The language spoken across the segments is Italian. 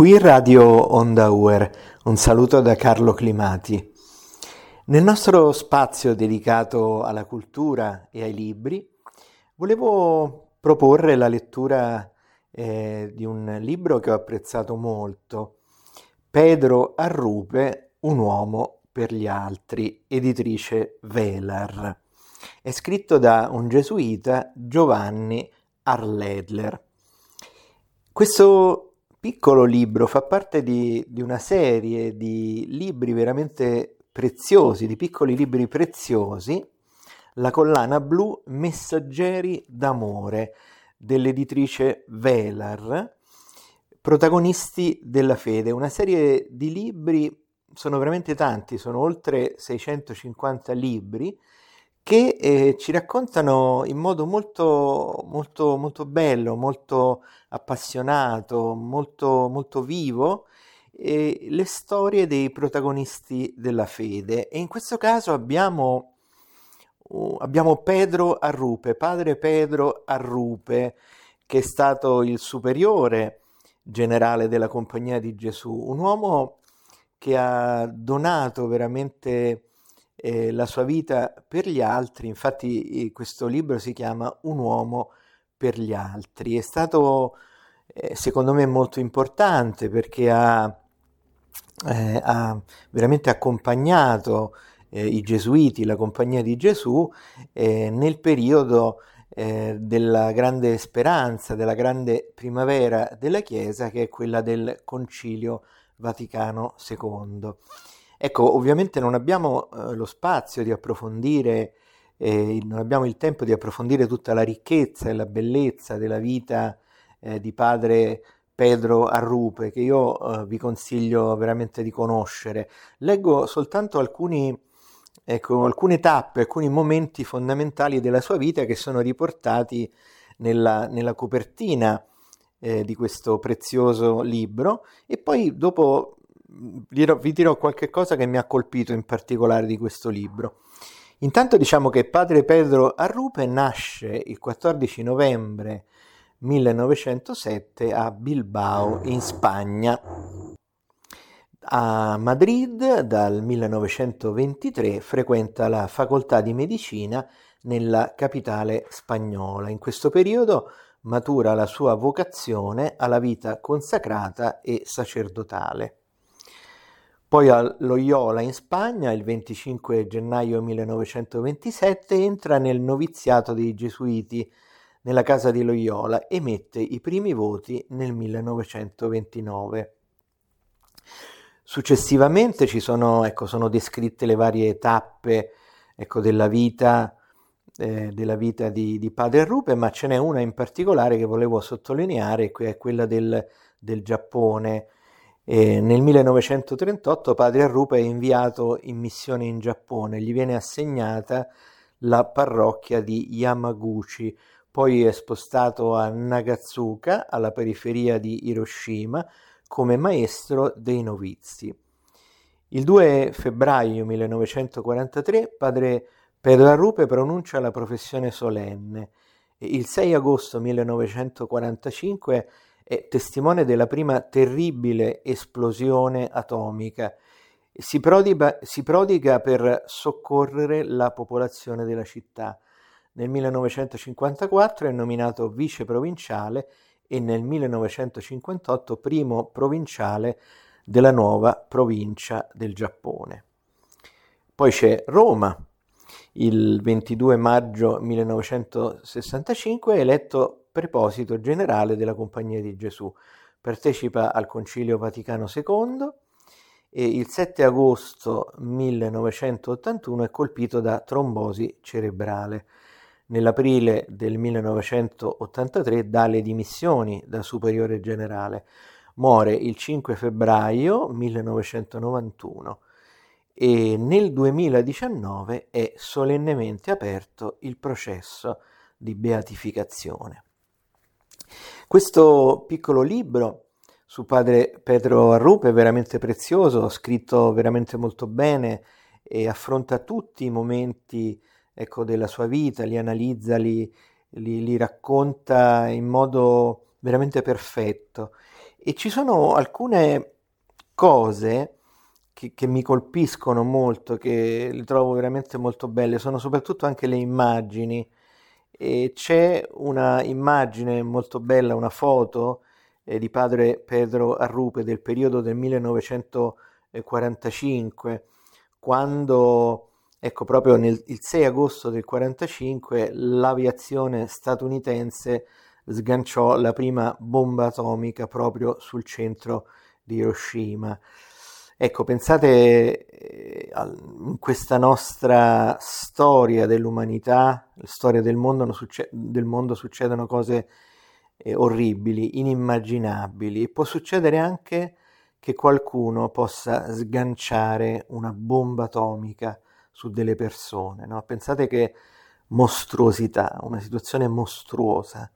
Qui Radio Onda Uer, un saluto da Carlo Climati. Nel nostro spazio dedicato alla cultura e ai libri, volevo proporre la lettura eh, di un libro che ho apprezzato molto, Pedro Arrupe, un uomo per gli altri, editrice Velar. È scritto da un gesuita, Giovanni Arledler. Questo piccolo libro fa parte di, di, una serie di libri veramente preziosi, di piccoli libri preziosi, la collana blu Messaggeri d'amore dell'editrice Velar, protagonisti della fede, una serie di libri, sono veramente tanti, sono oltre 650 libri, che eh, ci raccontano in modo molto, molto, molto bello, molto appassionato, molto, molto vivo eh, le storie dei protagonisti della fede. E in questo caso abbiamo, uh, abbiamo Pedro Arrupe, padre Pedro Arrupe, che è stato il superiore generale della Compagnia di Gesù, un uomo che ha donato veramente eh, la sua vita per gli altri, infatti questo libro si chiama Un uomo per gli altri, è stato eh, secondo me molto importante perché ha, eh, ha veramente accompagnato eh, i gesuiti, la compagnia di Gesù eh, nel periodo della grande speranza, della grande primavera della Chiesa che è quella del Concilio Vaticano II. Ecco, ovviamente non abbiamo eh, lo spazio di approfondire, eh, non abbiamo il tempo di approfondire tutta la ricchezza e la bellezza della vita eh, di padre Pedro Arrupe, che io eh, vi consiglio veramente di conoscere. Leggo soltanto alcuni, ecco, alcune tappe, alcuni momenti fondamentali della sua vita che sono riportati nella, nella copertina eh, di questo prezioso libro e poi dopo vi dirò qualche cosa che mi ha colpito in particolare di questo libro. Intanto diciamo che padre Pedro Arrupe nasce il 14 novembre 1907 a Bilbao, in Spagna. A Madrid dal 1923 frequenta la facoltà di medicina nella capitale spagnola. In questo periodo matura la sua vocazione alla vita consacrata e sacerdotale. Poi a Loyola in Spagna il 25 gennaio 1927 entra nel noviziato dei Gesuiti nella casa di Loyola e mette i primi voti nel 1929. Successivamente ci sono, ecco, sono descritte le varie tappe ecco, della vita, eh, della vita di, di, Padre Rupe, ma ce n'è una in particolare che volevo sottolineare, che è quella del, del Giappone e nel 1938 padre Arrupa è inviato in missione in Giappone, gli viene assegnata la parrocchia di Yamaguchi, poi è spostato a Nagatsuka, alla periferia di Hiroshima, come maestro dei novizi. Il 2 febbraio 1943 padre Pedro Arrupe pronuncia la professione solenne. Il 6 agosto 1945 è testimone della prima terribile esplosione atomica. Si prodiga, si prodiga per soccorrere la popolazione della città. Nel 1954 è nominato vice provinciale e nel 1958 primo provinciale della nuova provincia del Giappone. Poi c'è Roma. Il 22 maggio 1965 è eletto preposito generale della Compagnia di Gesù. Partecipa al Concilio Vaticano II e il 7 agosto 1981 è colpito da trombosi cerebrale. Nell'aprile del 1983 dà le dimissioni da superiore generale. Muore il 5 febbraio 1991 e nel 2019 è solennemente aperto il processo di beatificazione. Questo piccolo libro su padre Pedro Arrupe è veramente prezioso, scritto veramente molto bene e affronta tutti i momenti ecco, della sua vita, li analizza, li, li, li racconta in modo veramente perfetto E ci sono alcune cose che, che, mi colpiscono molto, che le trovo veramente molto belle, sono soprattutto anche le immagini. E c'è una immagine molto bella, una foto eh, di padre Pedro Arrupe del periodo del 1945, quando Ecco, proprio nel, il 6 agosto del 1945 l'aviazione statunitense sganciò la prima bomba atomica proprio sul centro di Hiroshima. Ecco, pensate eh, in questa nostra storia dell'umanità, storia del mondo, del mondo succedono cose eh, orribili, inimmaginabili e può succedere anche che qualcuno possa sganciare una bomba atomica su delle persone. No? Pensate che mostruosità, una situazione mostruosa.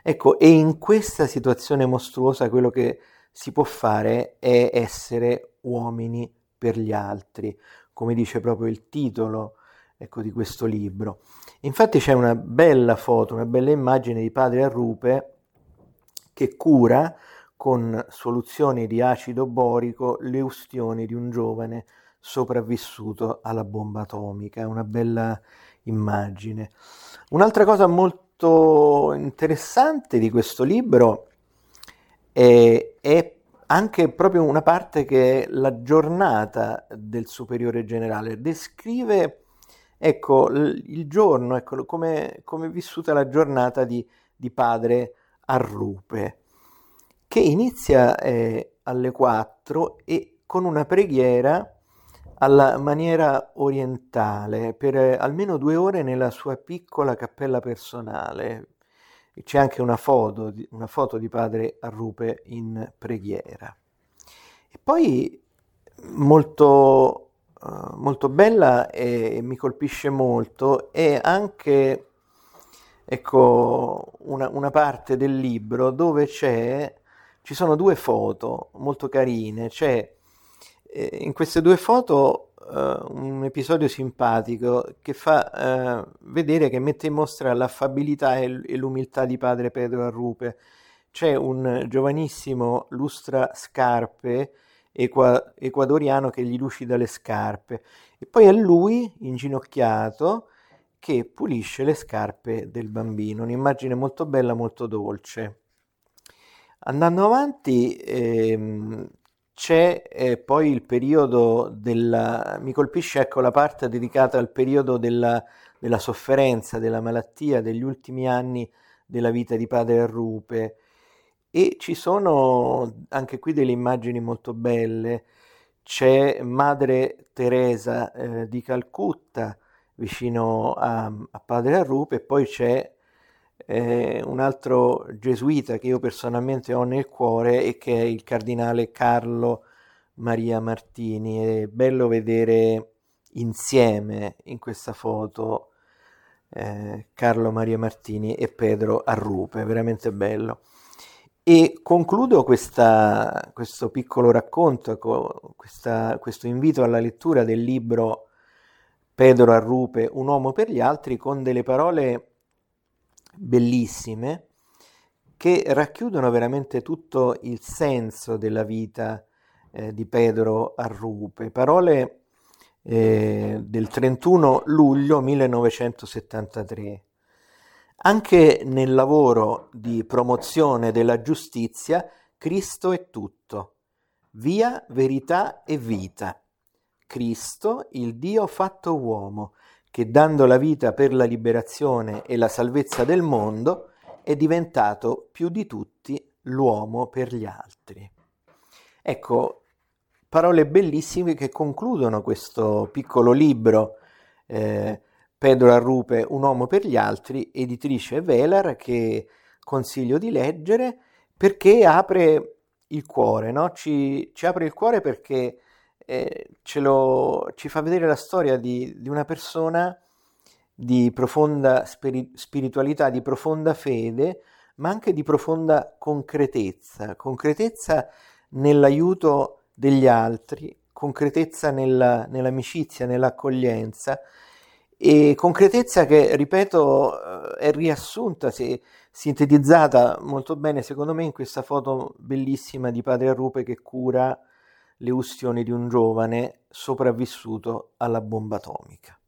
Ecco, e in questa situazione mostruosa quello che si può fare è essere uomini per gli altri, come dice proprio il titolo ecco, di questo libro. Infatti c'è una bella foto, una bella immagine di padre Arrupe che cura con soluzioni di acido borico le ustioni di un giovane sopravvissuto alla bomba atomica. È una bella immagine. Un'altra cosa molto interessante di questo libro è, è anche proprio una parte che è la giornata del superiore generale. Descrive ecco, il giorno, ecco, come, come è vissuta la giornata di, di padre Arrupe, che inizia eh, alle 4 e con una preghiera alla maniera orientale per eh, almeno due ore nella sua piccola cappella personale. C'è anche una foto, una foto di padre Arrupe in preghiera. E poi molto, uh, molto bella e mi colpisce molto è anche ecco, una, una parte del libro dove c'è, ci sono due foto molto carine. C'è in queste due foto uh, un episodio simpatico che fa uh, vedere che mette in mostra l'affabilità e, l- e, l'umiltà di padre Pedro Arrupe. C'è un giovanissimo lustra scarpe equa- ecuadoriano che gli lucida le scarpe e poi è lui inginocchiato che pulisce le scarpe del bambino, un'immagine molto bella, molto dolce. Andando avanti, ehm, c'è eh, poi il periodo della... mi colpisce ecco la parte dedicata al periodo della, della sofferenza, della malattia, degli ultimi anni della vita di padre Arrupe e ci sono anche qui delle immagini molto belle. C'è Madre Teresa eh, di Calcutta vicino a, a padre Arrupe e poi c'è eh, un altro gesuita che io personalmente ho nel cuore e che è il cardinale Carlo Maria Martini. È bello vedere insieme in questa foto eh, Carlo Maria Martini e Pedro Arrupe, veramente bello. E concludo questa, questo piccolo racconto, questa, questo invito alla lettura del libro Pedro Arrupe, Un uomo per gli altri, con delle parole bellissime che racchiudono veramente tutto il senso della vita eh, di Pedro Arrupe. Parole eh, del 31 luglio 1973. Anche nel lavoro di promozione della giustizia, Cristo è tutto. Via, verità e vita. Cristo, il Dio fatto uomo, che dando la vita per la liberazione e la salvezza del mondo è diventato più di tutti l'uomo per gli altri. Ecco, parole bellissime che concludono questo piccolo libro eh, Pedro Arrupe, Un uomo per gli altri, editrice Velar, che consiglio di leggere perché apre il cuore, no? ci, ci apre il cuore perché lo, ci fa vedere la storia di, di una persona di profonda spiri- spiritualità, di profonda fede, ma anche di profonda concretezza, concretezza nell'aiuto degli altri, concretezza nella, nell'amicizia, nell'accoglienza. E concretezza che, ripeto, eh, è riassunta, si sintetizzata molto bene, secondo me, in questa foto bellissima di padre Arrupe che cura le ustioni di un giovane sopravvissuto alla bomba atomica.